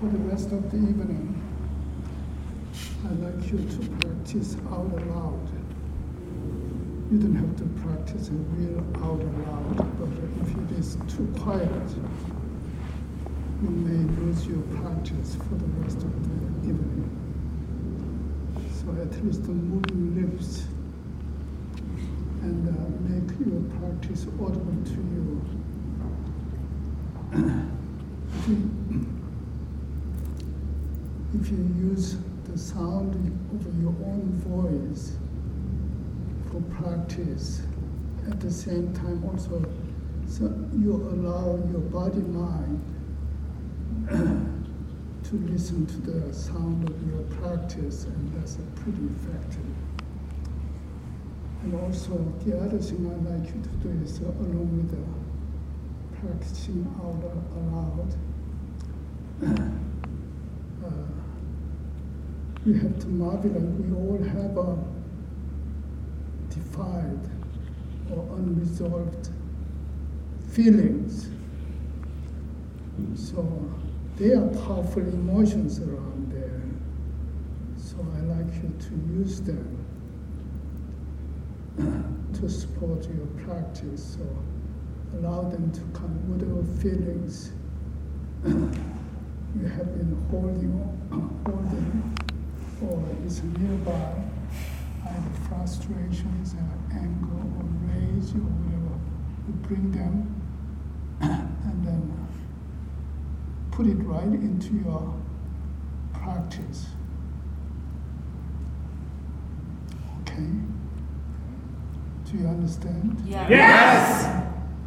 For the rest of the evening, I'd like you to practice out loud. You don't have to practice in real out loud, but if it is too quiet, you may lose your practice for the rest of the evening. So at least move your lips and uh, make your practice audible to you. if you. Use the sound of your own voice for practice, at the same time also, so you allow your body mind to listen to the sound of your practice, and that's a pretty effective. And also, the other thing I'd like you to do is, uh, along with the practicing out aloud, uh, we have to marvel we all have a defied or unresolved feelings. So there are powerful emotions around there. So I like you to use them to support your practice. So allow them to come, whatever feelings you have been holding, on, holding or is nearby, either frustrations or anger or rage or whatever, you bring them and then put it right into your practice. Okay? Do you understand? Yes. yes.